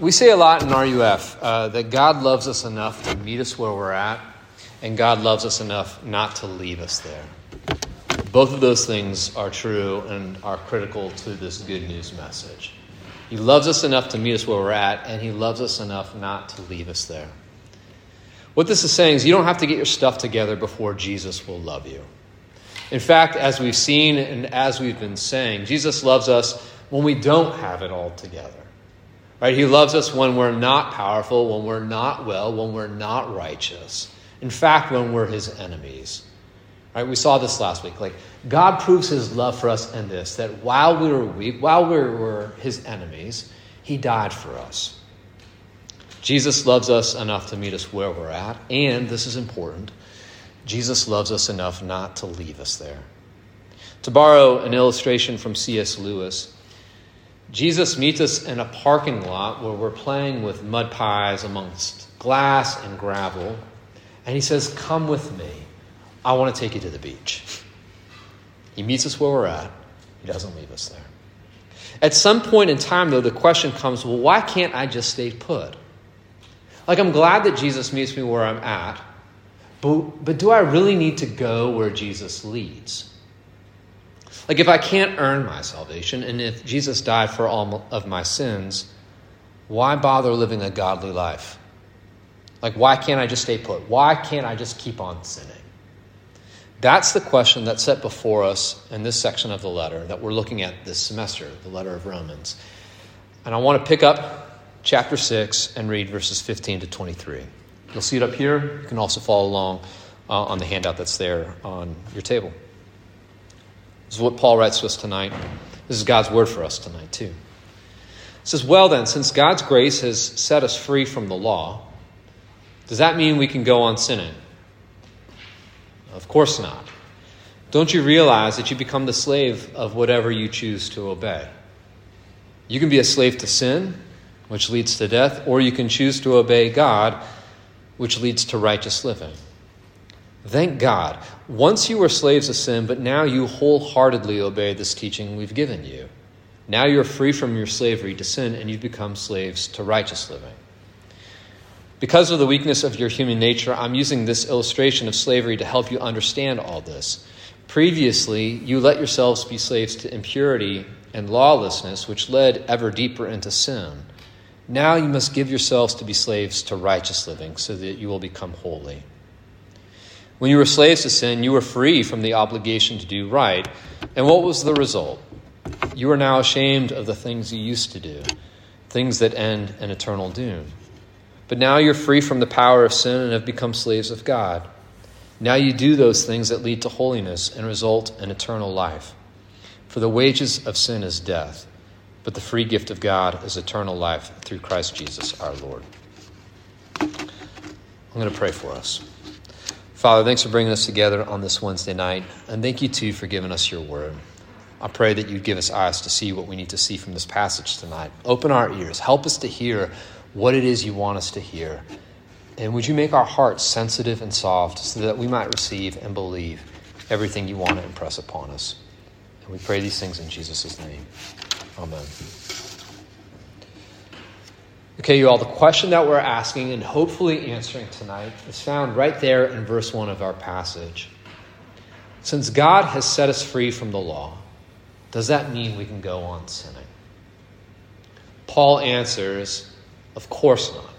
We say a lot in RUF uh, that God loves us enough to meet us where we're at, and God loves us enough not to leave us there. Both of those things are true and are critical to this good news message. He loves us enough to meet us where we're at, and He loves us enough not to leave us there. What this is saying is you don't have to get your stuff together before Jesus will love you. In fact, as we've seen and as we've been saying, Jesus loves us when we don't have it all together. Right? He loves us when we're not powerful, when we're not well, when we're not righteous. In fact, when we're his enemies. Right? We saw this last week. Like God proves his love for us in this that while we were weak, while we were his enemies, he died for us. Jesus loves us enough to meet us where we're at, and this is important. Jesus loves us enough not to leave us there. To borrow an illustration from C.S. Lewis, Jesus meets us in a parking lot where we're playing with mud pies amongst glass and gravel. And he says, Come with me. I want to take you to the beach. He meets us where we're at, he doesn't leave us there. At some point in time, though, the question comes well, why can't I just stay put? Like, I'm glad that Jesus meets me where I'm at, but, but do I really need to go where Jesus leads? Like, if I can't earn my salvation, and if Jesus died for all of my sins, why bother living a godly life? Like, why can't I just stay put? Why can't I just keep on sinning? That's the question that's set before us in this section of the letter that we're looking at this semester, the letter of Romans. And I want to pick up chapter 6 and read verses 15 to 23. You'll see it up here. You can also follow along uh, on the handout that's there on your table. This is what Paul writes to us tonight. This is God's word for us tonight, too. It says, Well, then, since God's grace has set us free from the law, does that mean we can go on sinning? Of course not. Don't you realize that you become the slave of whatever you choose to obey? You can be a slave to sin, which leads to death, or you can choose to obey God, which leads to righteous living. Thank God. Once you were slaves of sin, but now you wholeheartedly obey this teaching we've given you. Now you're free from your slavery to sin and you've become slaves to righteous living. Because of the weakness of your human nature, I'm using this illustration of slavery to help you understand all this. Previously, you let yourselves be slaves to impurity and lawlessness, which led ever deeper into sin. Now you must give yourselves to be slaves to righteous living so that you will become holy. When you were slaves to sin, you were free from the obligation to do right. And what was the result? You are now ashamed of the things you used to do, things that end in eternal doom. But now you're free from the power of sin and have become slaves of God. Now you do those things that lead to holiness and result in eternal life. For the wages of sin is death, but the free gift of God is eternal life through Christ Jesus our Lord. I'm going to pray for us. Father, thanks for bringing us together on this Wednesday night. And thank you, too, for giving us your word. I pray that you'd give us eyes to see what we need to see from this passage tonight. Open our ears. Help us to hear what it is you want us to hear. And would you make our hearts sensitive and soft so that we might receive and believe everything you want to impress upon us? And we pray these things in Jesus' name. Amen. Okay, you all, the question that we're asking and hopefully answering tonight is found right there in verse 1 of our passage. Since God has set us free from the law, does that mean we can go on sinning? Paul answers, Of course not.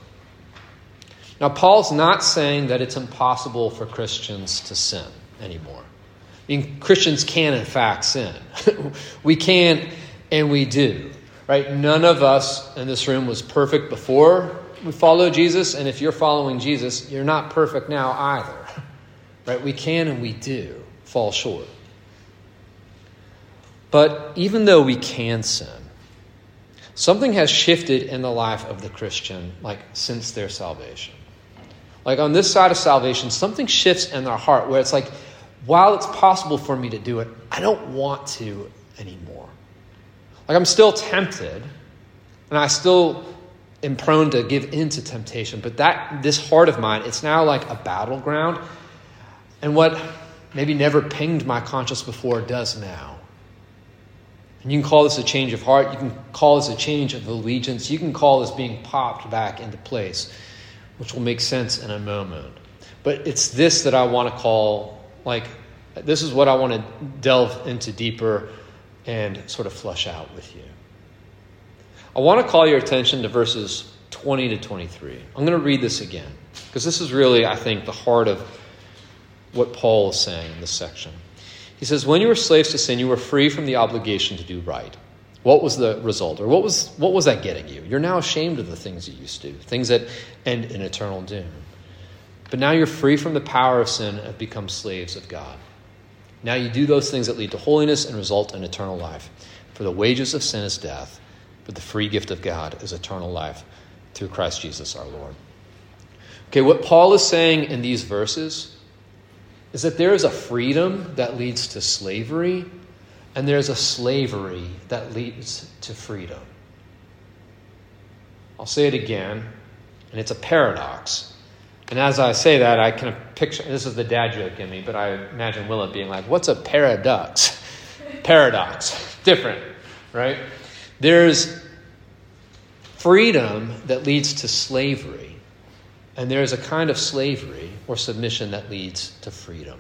Now, Paul's not saying that it's impossible for Christians to sin anymore. I mean, Christians can, in fact, sin. we can and we do right? None of us in this room was perfect before we followed Jesus, and if you're following Jesus, you're not perfect now either, right? We can and we do fall short. But even though we can sin, something has shifted in the life of the Christian, like since their salvation. Like on this side of salvation, something shifts in their heart where it's like, while it's possible for me to do it, I don't want to anymore. Like I'm still tempted, and I still am prone to give in to temptation, but that this heart of mine, it's now like a battleground. And what maybe never pinged my conscience before does now. And you can call this a change of heart. You can call this a change of allegiance. You can call this being popped back into place, which will make sense in a moment. But it's this that I want to call, like, this is what I want to delve into deeper and sort of flush out with you. I want to call your attention to verses 20 to 23. I'm going to read this again because this is really, I think, the heart of what Paul is saying in this section. He says, When you were slaves to sin, you were free from the obligation to do right. What was the result? Or what was, what was that getting you? You're now ashamed of the things you used to, things that end in eternal doom. But now you're free from the power of sin and have become slaves of God. Now you do those things that lead to holiness and result in eternal life. For the wages of sin is death, but the free gift of God is eternal life through Christ Jesus our Lord. Okay, what Paul is saying in these verses is that there is a freedom that leads to slavery, and there's a slavery that leads to freedom. I'll say it again, and it's a paradox. And as I say that, I kind of picture this is the dad joke in me, but I imagine Willa being like, What's a paradox? paradox. Different, right? There's freedom that leads to slavery, and there is a kind of slavery or submission that leads to freedom.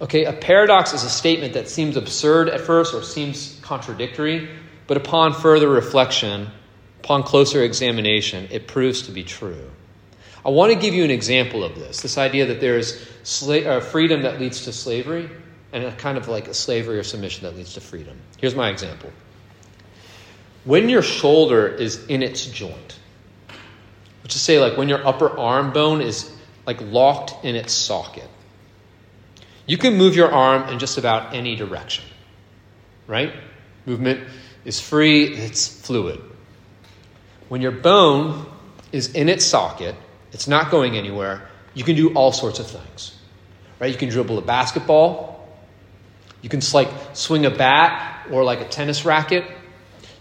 Okay, a paradox is a statement that seems absurd at first or seems contradictory, but upon further reflection, upon closer examination, it proves to be true. I want to give you an example of this this idea that there is sla- uh, freedom that leads to slavery, and a kind of like a slavery or submission that leads to freedom. Here's my example. When your shoulder is in its joint, which is say, like when your upper arm bone is like locked in its socket, you can move your arm in just about any direction, right? Movement is free, it's fluid. When your bone is in its socket, it's not going anywhere. You can do all sorts of things. Right? You can dribble a basketball. You can like swing a bat or like a tennis racket.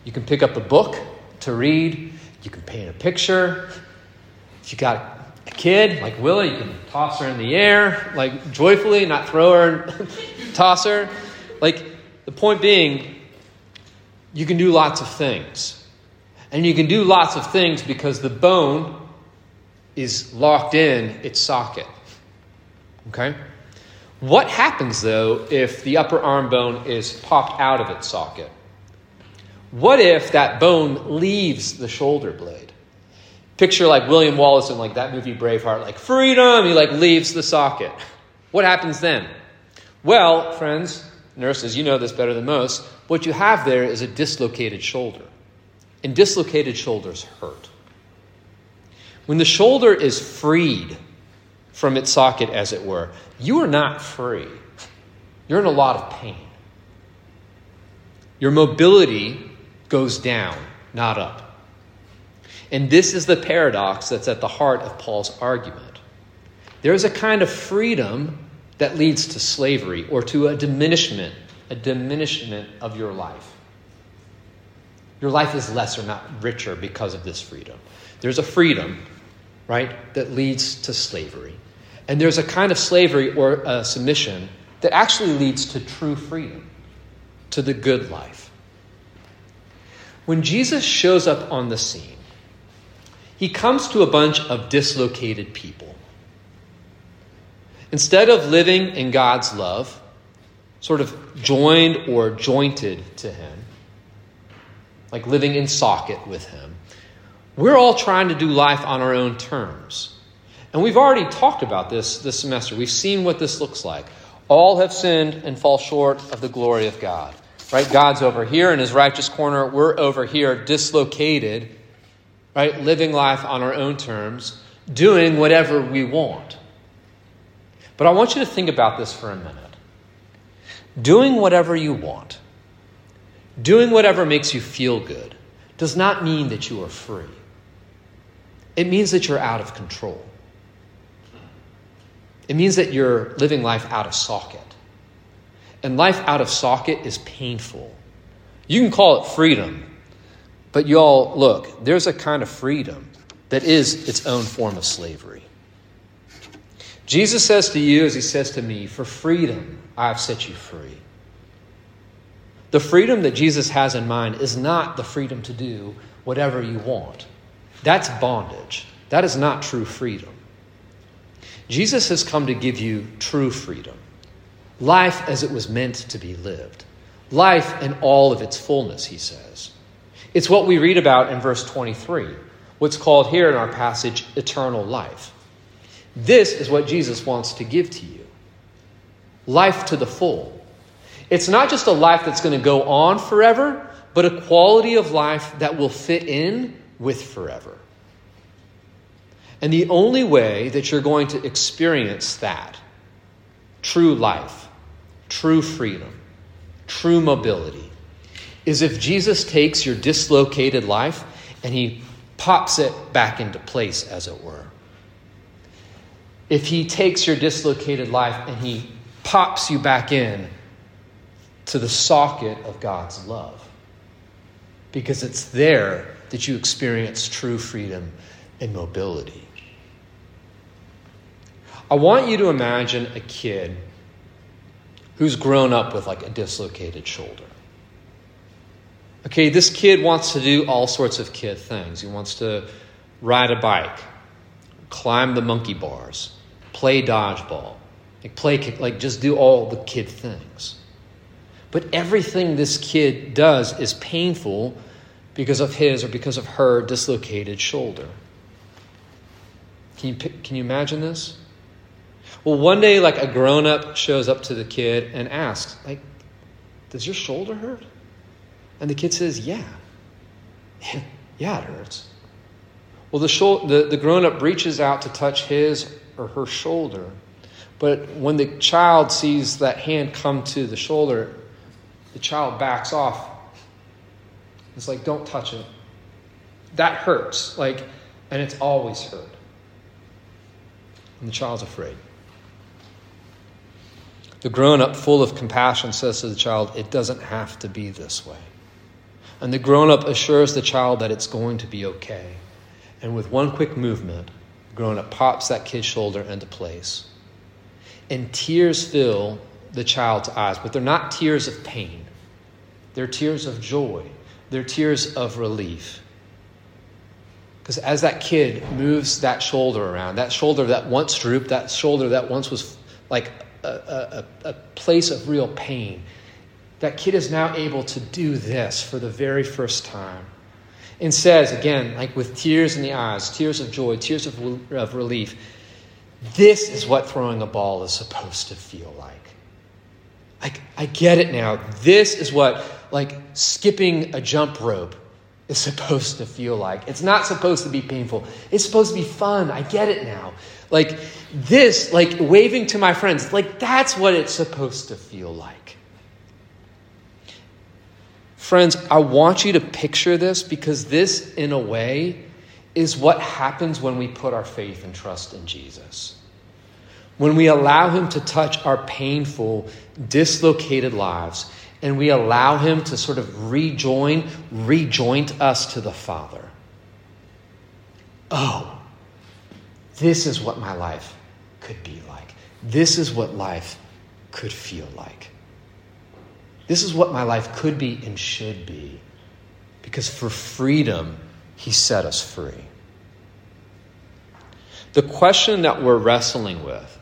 You can pick up a book to read. You can paint a picture. If you got a kid like Willie, you can toss her in the air, like joyfully, not throw her toss her. Like the point being, you can do lots of things. And you can do lots of things because the bone is locked in its socket. Okay? What happens though if the upper arm bone is popped out of its socket? What if that bone leaves the shoulder blade? Picture like William Wallace in like that movie Braveheart, like freedom, he like leaves the socket. What happens then? Well, friends, nurses, you know this better than most. What you have there is a dislocated shoulder. And dislocated shoulders hurt. When the shoulder is freed from its socket, as it were, you are not free. You're in a lot of pain. Your mobility goes down, not up. And this is the paradox that's at the heart of Paul's argument. There is a kind of freedom that leads to slavery or to a diminishment, a diminishment of your life. Your life is lesser, not richer, because of this freedom. There's a freedom right, that leads to slavery. And there's a kind of slavery or a submission that actually leads to true freedom, to the good life. When Jesus shows up on the scene, he comes to a bunch of dislocated people. Instead of living in God's love, sort of joined or jointed to Him, like living in socket with Him, we're all trying to do life on our own terms. And we've already talked about this this semester. We've seen what this looks like. All have sinned and fall short of the glory of God. Right? God's over here in his righteous corner. We're over here dislocated, right? Living life on our own terms, doing whatever we want. But I want you to think about this for a minute. Doing whatever you want, doing whatever makes you feel good, does not mean that you are free. It means that you're out of control. It means that you're living life out of socket. And life out of socket is painful. You can call it freedom, but y'all, look, there's a kind of freedom that is its own form of slavery. Jesus says to you, as he says to me, For freedom I have set you free. The freedom that Jesus has in mind is not the freedom to do whatever you want. That's bondage. That is not true freedom. Jesus has come to give you true freedom life as it was meant to be lived, life in all of its fullness, he says. It's what we read about in verse 23, what's called here in our passage eternal life. This is what Jesus wants to give to you life to the full. It's not just a life that's going to go on forever, but a quality of life that will fit in with forever. And the only way that you're going to experience that true life, true freedom, true mobility is if Jesus takes your dislocated life and he pops it back into place, as it were. If he takes your dislocated life and he pops you back in to the socket of God's love. Because it's there that you experience true freedom and mobility. I want you to imagine a kid who's grown up with like a dislocated shoulder. Okay, this kid wants to do all sorts of kid things. He wants to ride a bike, climb the monkey bars, play dodgeball, like play like just do all the kid things. But everything this kid does is painful because of his or because of her dislocated shoulder. Can you, can you imagine this? Well, one day, like a grown up shows up to the kid and asks, like, does your shoulder hurt? And the kid says, yeah. yeah, it hurts. Well, the, shul- the, the grown up reaches out to touch his or her shoulder. But when the child sees that hand come to the shoulder, the child backs off. It's like, don't touch it. That hurts. Like, and it's always hurt. And the child's afraid. The grown up, full of compassion, says to the child, It doesn't have to be this way. And the grown up assures the child that it's going to be okay. And with one quick movement, the grown up pops that kid's shoulder into place. And tears fill the child's eyes, but they're not tears of pain, they're tears of joy, they're tears of relief. Because as that kid moves that shoulder around, that shoulder that once drooped, that shoulder that once was like a, a, a place of real pain, that kid is now able to do this for the very first time. And says, again, like with tears in the eyes, tears of joy, tears of, of relief, this is what throwing a ball is supposed to feel like. Like, I get it now. This is what, like, skipping a jump rope is supposed to feel like. It's not supposed to be painful. It's supposed to be fun. I get it now. Like, this, like, waving to my friends, like, that's what it's supposed to feel like. Friends, I want you to picture this because this, in a way, is what happens when we put our faith and trust in Jesus. When we allow Him to touch our painful, dislocated lives, and we allow Him to sort of rejoin, rejoint us to the Father. Oh, this is what my life could be like. This is what life could feel like. This is what my life could be and should be. Because for freedom, he set us free. The question that we're wrestling with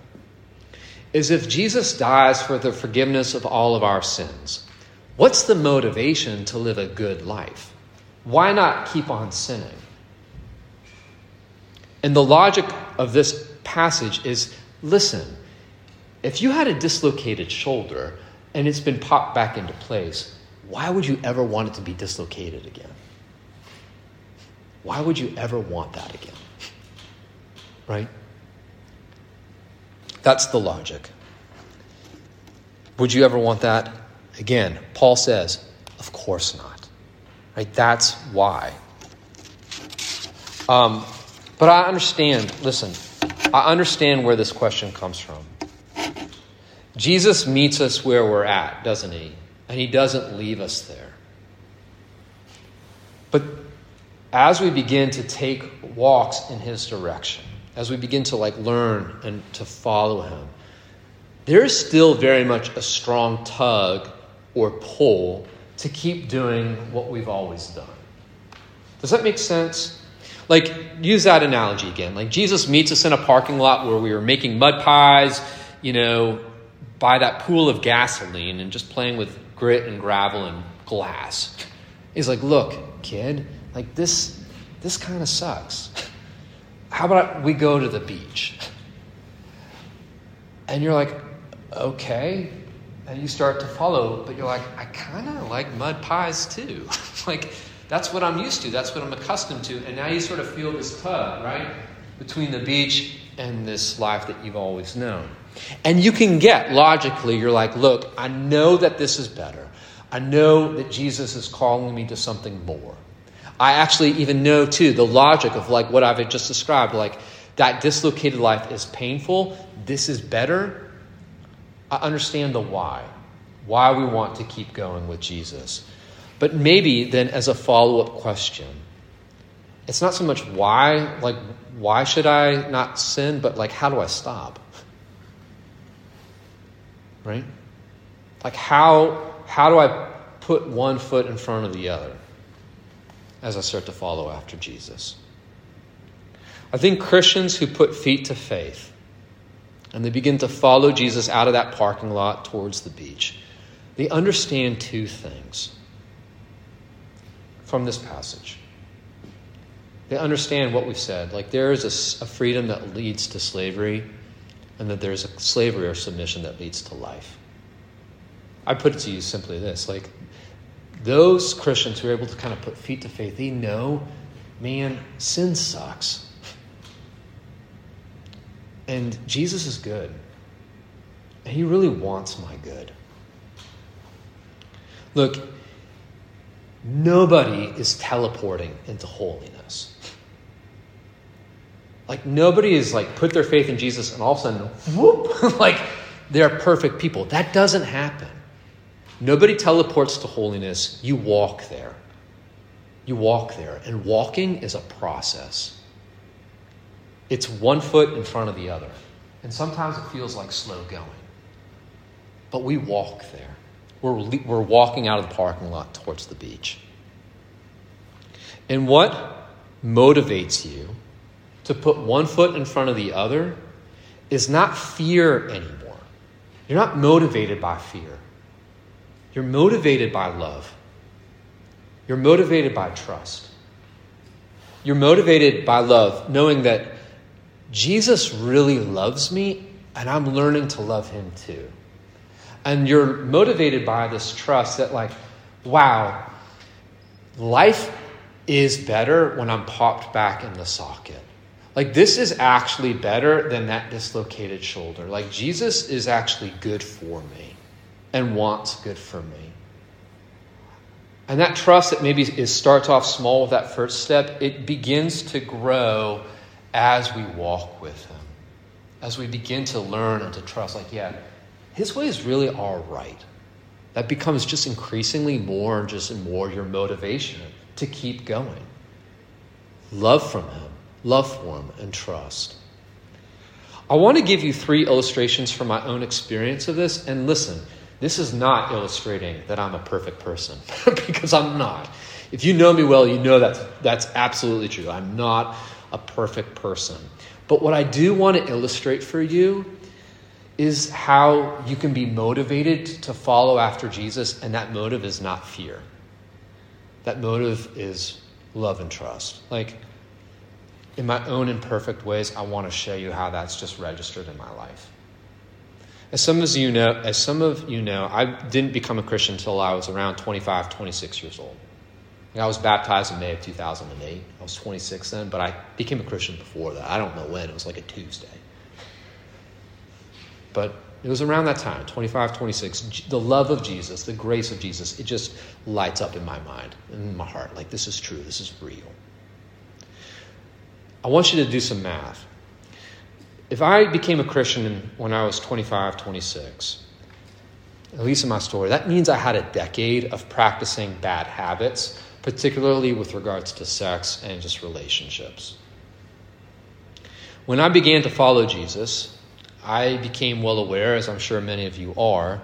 is if Jesus dies for the forgiveness of all of our sins, what's the motivation to live a good life? Why not keep on sinning? And the logic of this passage is listen, if you had a dislocated shoulder, and it's been popped back into place, why would you ever want it to be dislocated again? Why would you ever want that again? Right? That's the logic. Would you ever want that again? Paul says, of course not. Right? That's why. Um, but I understand, listen, I understand where this question comes from. Jesus meets us where we're at, doesn't he? And he doesn't leave us there. But as we begin to take walks in his direction, as we begin to like learn and to follow him, there is still very much a strong tug or pull to keep doing what we've always done. Does that make sense? Like, use that analogy again. Like, Jesus meets us in a parking lot where we were making mud pies, you know, by that pool of gasoline and just playing with grit and gravel and glass. He's like, look, kid, like this, this kind of sucks. How about we go to the beach? And you're like, okay. And you start to follow, but you're like, I kind of like mud pies too. like, that's what I'm used to. That's what I'm accustomed to. And now you sort of feel this tug, right? Between the beach and this life that you've always known. And you can get, logically, you're like, look, I know that this is better. I know that Jesus is calling me to something more. I actually even know, too, the logic of like what I've just described, like that dislocated life is painful. This is better. I understand the why, why we want to keep going with Jesus. But maybe then, as a follow up question, it's not so much why, like, why should I not sin, but like, how do I stop? Right? Like, how, how do I put one foot in front of the other as I start to follow after Jesus? I think Christians who put feet to faith and they begin to follow Jesus out of that parking lot towards the beach, they understand two things from this passage. They understand what we've said. Like there is a, a freedom that leads to slavery, and that there's a slavery or submission that leads to life. I put it to you simply this like those Christians who are able to kind of put feet to faith, they know, man, sin sucks. And Jesus is good. And he really wants my good. Look, nobody is teleporting into holiness. Like nobody is like put their faith in Jesus and all of a sudden, whoop, like they're perfect people. That doesn't happen. Nobody teleports to holiness. You walk there. You walk there. And walking is a process. It's one foot in front of the other. And sometimes it feels like slow going. But we walk there. We're, we're walking out of the parking lot towards the beach. And what motivates you to put one foot in front of the other is not fear anymore. You're not motivated by fear. You're motivated by love. You're motivated by trust. You're motivated by love, knowing that Jesus really loves me and I'm learning to love him too. And you're motivated by this trust that, like, wow, life is better when I'm popped back in the socket. Like, this is actually better than that dislocated shoulder. Like, Jesus is actually good for me and wants good for me. And that trust that maybe is, starts off small with that first step, it begins to grow as we walk with Him, as we begin to learn and to trust. Like, yeah, His way is really all right. That becomes just increasingly more and just more your motivation to keep going. Love from Him, love for Him, and trust. I want to give you three illustrations from my own experience of this. And listen, this is not illustrating that I'm a perfect person, because I'm not. If you know me well, you know that's, that's absolutely true. I'm not a perfect person. But what I do want to illustrate for you is how you can be motivated to follow after Jesus, and that motive is not fear. That motive is love and trust. Like, in my own imperfect ways, I want to show you how that's just registered in my life. As some of you know, as some of you know, I didn't become a Christian until I was around 25, 26 years old. I was baptized in May of 2008. I was 26 then, but I became a Christian before that. I don't know when. It was like a Tuesday. But it was around that time, 25, 26. The love of Jesus, the grace of Jesus, it just lights up in my mind, in my heart. Like, this is true. This is real. I want you to do some math. If I became a Christian when I was 25, 26, at least in my story, that means I had a decade of practicing bad habits particularly with regards to sex and just relationships. When I began to follow Jesus, I became well aware, as I'm sure many of you are,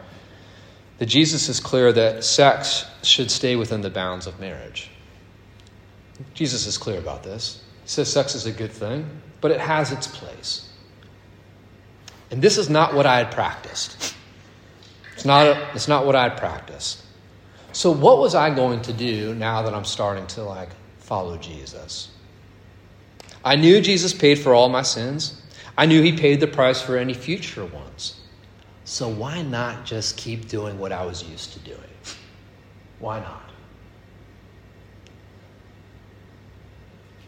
that Jesus is clear that sex should stay within the bounds of marriage. Jesus is clear about this. He says sex is a good thing, but it has its place. And this is not what I had practiced. It's not, a, it's not what I had practiced. So, what was I going to do now that I'm starting to like follow Jesus? I knew Jesus paid for all my sins. I knew he paid the price for any future ones. So, why not just keep doing what I was used to doing? Why not?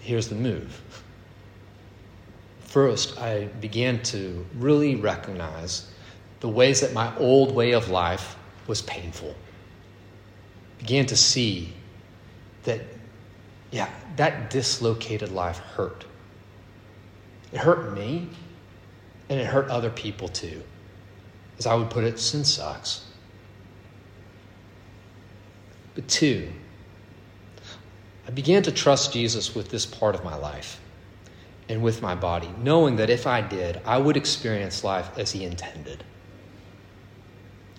Here's the move. First, I began to really recognize the ways that my old way of life was painful. Began to see that, yeah, that dislocated life hurt. It hurt me, and it hurt other people too. As I would put it, sin sucks. But two, I began to trust Jesus with this part of my life and with my body, knowing that if I did, I would experience life as He intended.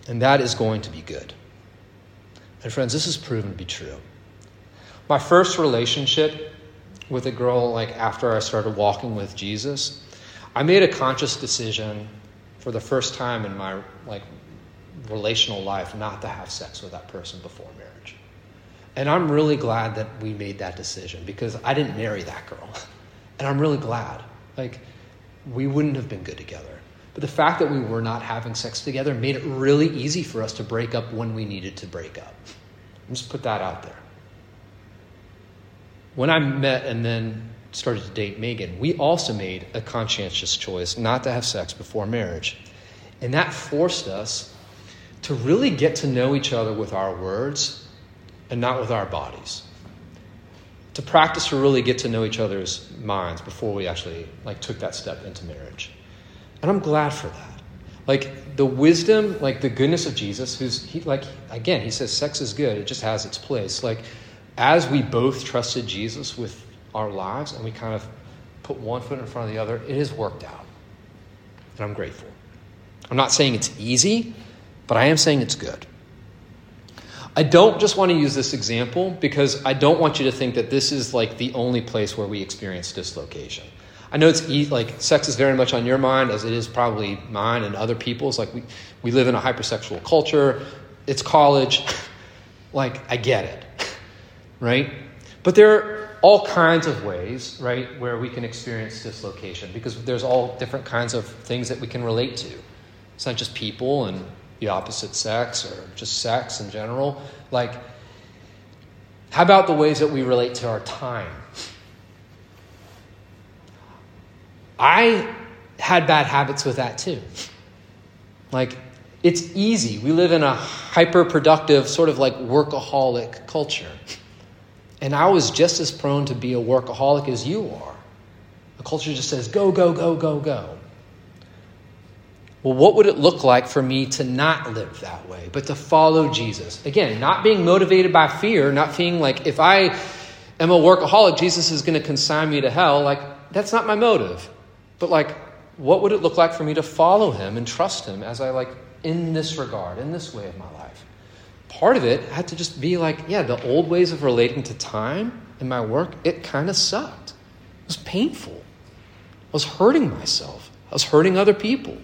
And that is going to be good. And friends, this has proven to be true. My first relationship with a girl, like after I started walking with Jesus, I made a conscious decision for the first time in my like relational life not to have sex with that person before marriage. And I'm really glad that we made that decision because I didn't marry that girl. And I'm really glad. Like, we wouldn't have been good together. But the fact that we were not having sex together made it really easy for us to break up when we needed to break up. Just put that out there. When I met and then started to date Megan, we also made a conscientious choice not to have sex before marriage. And that forced us to really get to know each other with our words and not with our bodies. To practice to really get to know each other's minds before we actually like took that step into marriage. And I'm glad for that. Like the wisdom, like the goodness of Jesus, who's he like again, he says sex is good, it just has its place. Like as we both trusted Jesus with our lives and we kind of put one foot in front of the other, it has worked out. And I'm grateful. I'm not saying it's easy, but I am saying it's good. I don't just want to use this example because I don't want you to think that this is like the only place where we experience dislocation. I know it's like sex is very much on your mind as it is probably mine and other people's. Like we, we live in a hypersexual culture. It's college. like I get it, right? But there are all kinds of ways, right, where we can experience dislocation because there's all different kinds of things that we can relate to. It's not just people and the opposite sex or just sex in general. Like, how about the ways that we relate to our time? I had bad habits with that too. Like, it's easy. We live in a hyper productive, sort of like workaholic culture. And I was just as prone to be a workaholic as you are. The culture just says, go, go, go, go, go. Well, what would it look like for me to not live that way, but to follow Jesus? Again, not being motivated by fear, not feeling like if I am a workaholic, Jesus is going to consign me to hell. Like, that's not my motive. But, like, what would it look like for me to follow him and trust him as I, like, in this regard, in this way of my life? Part of it had to just be like, yeah, the old ways of relating to time in my work, it kind of sucked. It was painful. I was hurting myself, I was hurting other people.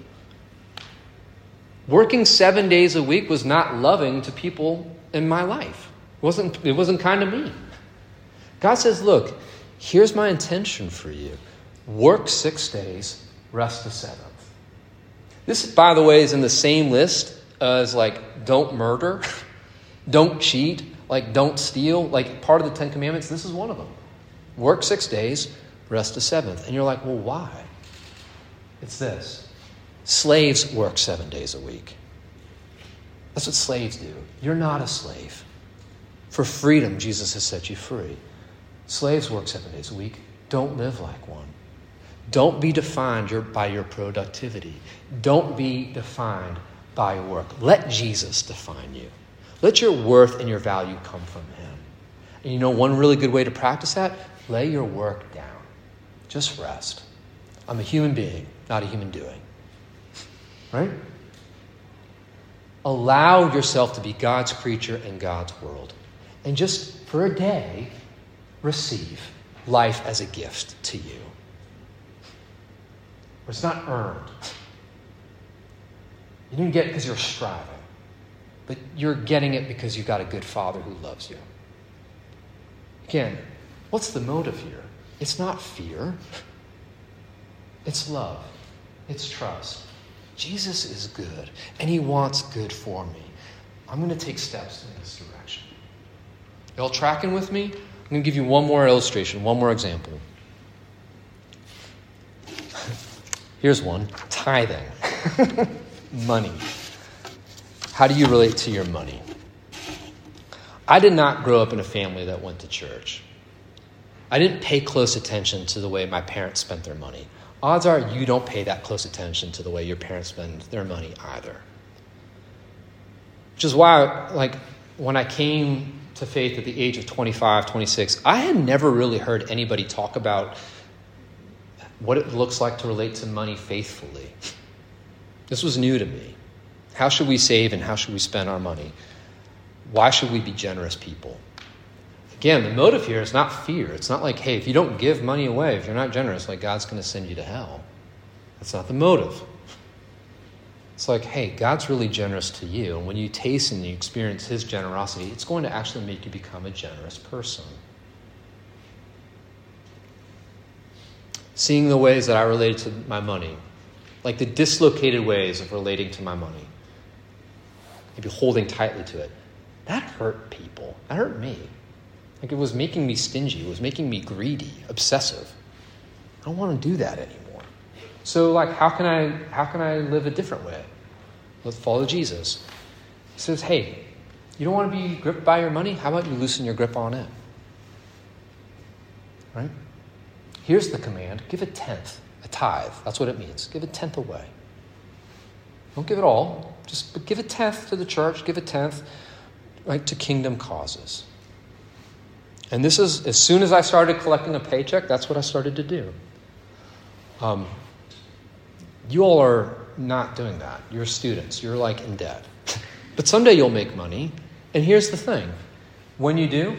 Working seven days a week was not loving to people in my life. It wasn't, it wasn't kind to me. God says, Look, here's my intention for you work six days, rest the seventh. This, by the way, is in the same list as like don't murder, don't cheat, like don't steal. Like part of the Ten Commandments, this is one of them. Work six days, rest the seventh. And you're like, well, why? It's this Slaves work seven days a week. That's what slaves do. You're not a slave. For freedom, Jesus has set you free. Slaves work seven days a week. Don't live like one. Don't be defined by your productivity. Don't be defined by your work. Let Jesus define you. Let your worth and your value come from Him. And you know one really good way to practice that? Lay your work down. Just rest. I'm a human being, not a human doing. Right? allow yourself to be God's creature in God's world. And just for a day, receive life as a gift to you. It's not earned. You didn't get it because you're striving, but you're getting it because you've got a good father who loves you. Again, what's the motive here? It's not fear, it's love, it's trust. Jesus is good, and he wants good for me. I'm going to take steps in this direction. Y'all tracking with me? I'm going to give you one more illustration, one more example. Here's one tithing. money. How do you relate to your money? I did not grow up in a family that went to church. I didn't pay close attention to the way my parents spent their money. Odds are you don't pay that close attention to the way your parents spend their money either. Which is why, like, when I came to faith at the age of 25, 26, I had never really heard anybody talk about what it looks like to relate to money faithfully. This was new to me. How should we save and how should we spend our money? Why should we be generous people? Again, the motive here is not fear. It's not like, hey, if you don't give money away, if you're not generous, like God's going to send you to hell. That's not the motive. It's like, hey, God's really generous to you. And when you taste and you experience His generosity, it's going to actually make you become a generous person. Seeing the ways that I related to my money, like the dislocated ways of relating to my money, maybe holding tightly to it, that hurt people. That hurt me. Like it was making me stingy, it was making me greedy, obsessive. I don't want to do that anymore. So like how can I how can I live a different way? Let's follow Jesus. He says, hey, you don't want to be gripped by your money? How about you loosen your grip on it? Right? Here's the command give a tenth a tithe. That's what it means. Give a tenth away. Don't give it all. Just give a tenth to the church. Give a tenth, right, to kingdom causes. And this is as soon as I started collecting a paycheck. That's what I started to do. Um, you all are not doing that. You're students. You're like in debt. but someday you'll make money. And here's the thing: when you do,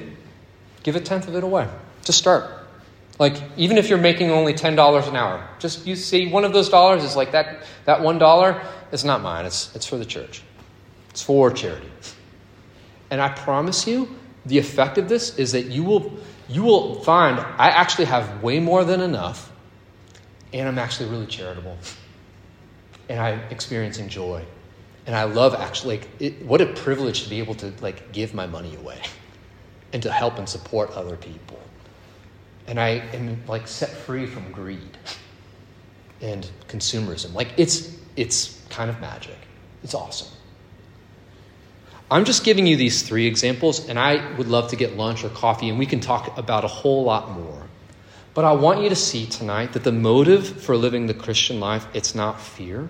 give a tenth of it away. Just start. Like, even if you're making only $10 an hour, just you see one of those dollars is like that, that $1 is not mine, it's, it's for the church, it's for charity. And I promise you, the effect of this is that you will, you will find I actually have way more than enough, and I'm actually really charitable. And I'm experiencing joy. And I love actually, like, it, what a privilege to be able to, like, give my money away and to help and support other people and I am like set free from greed and consumerism. Like it's it's kind of magic. It's awesome. I'm just giving you these three examples, and I would love to get lunch or coffee, and we can talk about a whole lot more. But I want you to see tonight that the motive for living the Christian life, it's not fear,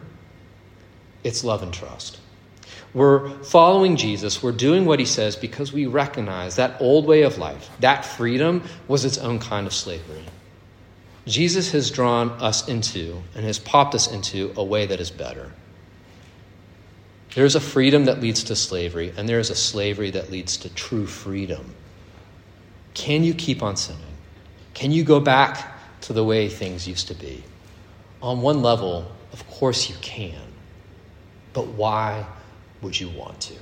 it's love and trust. We're following Jesus. We're doing what he says because we recognize that old way of life, that freedom, was its own kind of slavery. Jesus has drawn us into and has popped us into a way that is better. There's a freedom that leads to slavery, and there is a slavery that leads to true freedom. Can you keep on sinning? Can you go back to the way things used to be? On one level, of course you can. But why would you want to?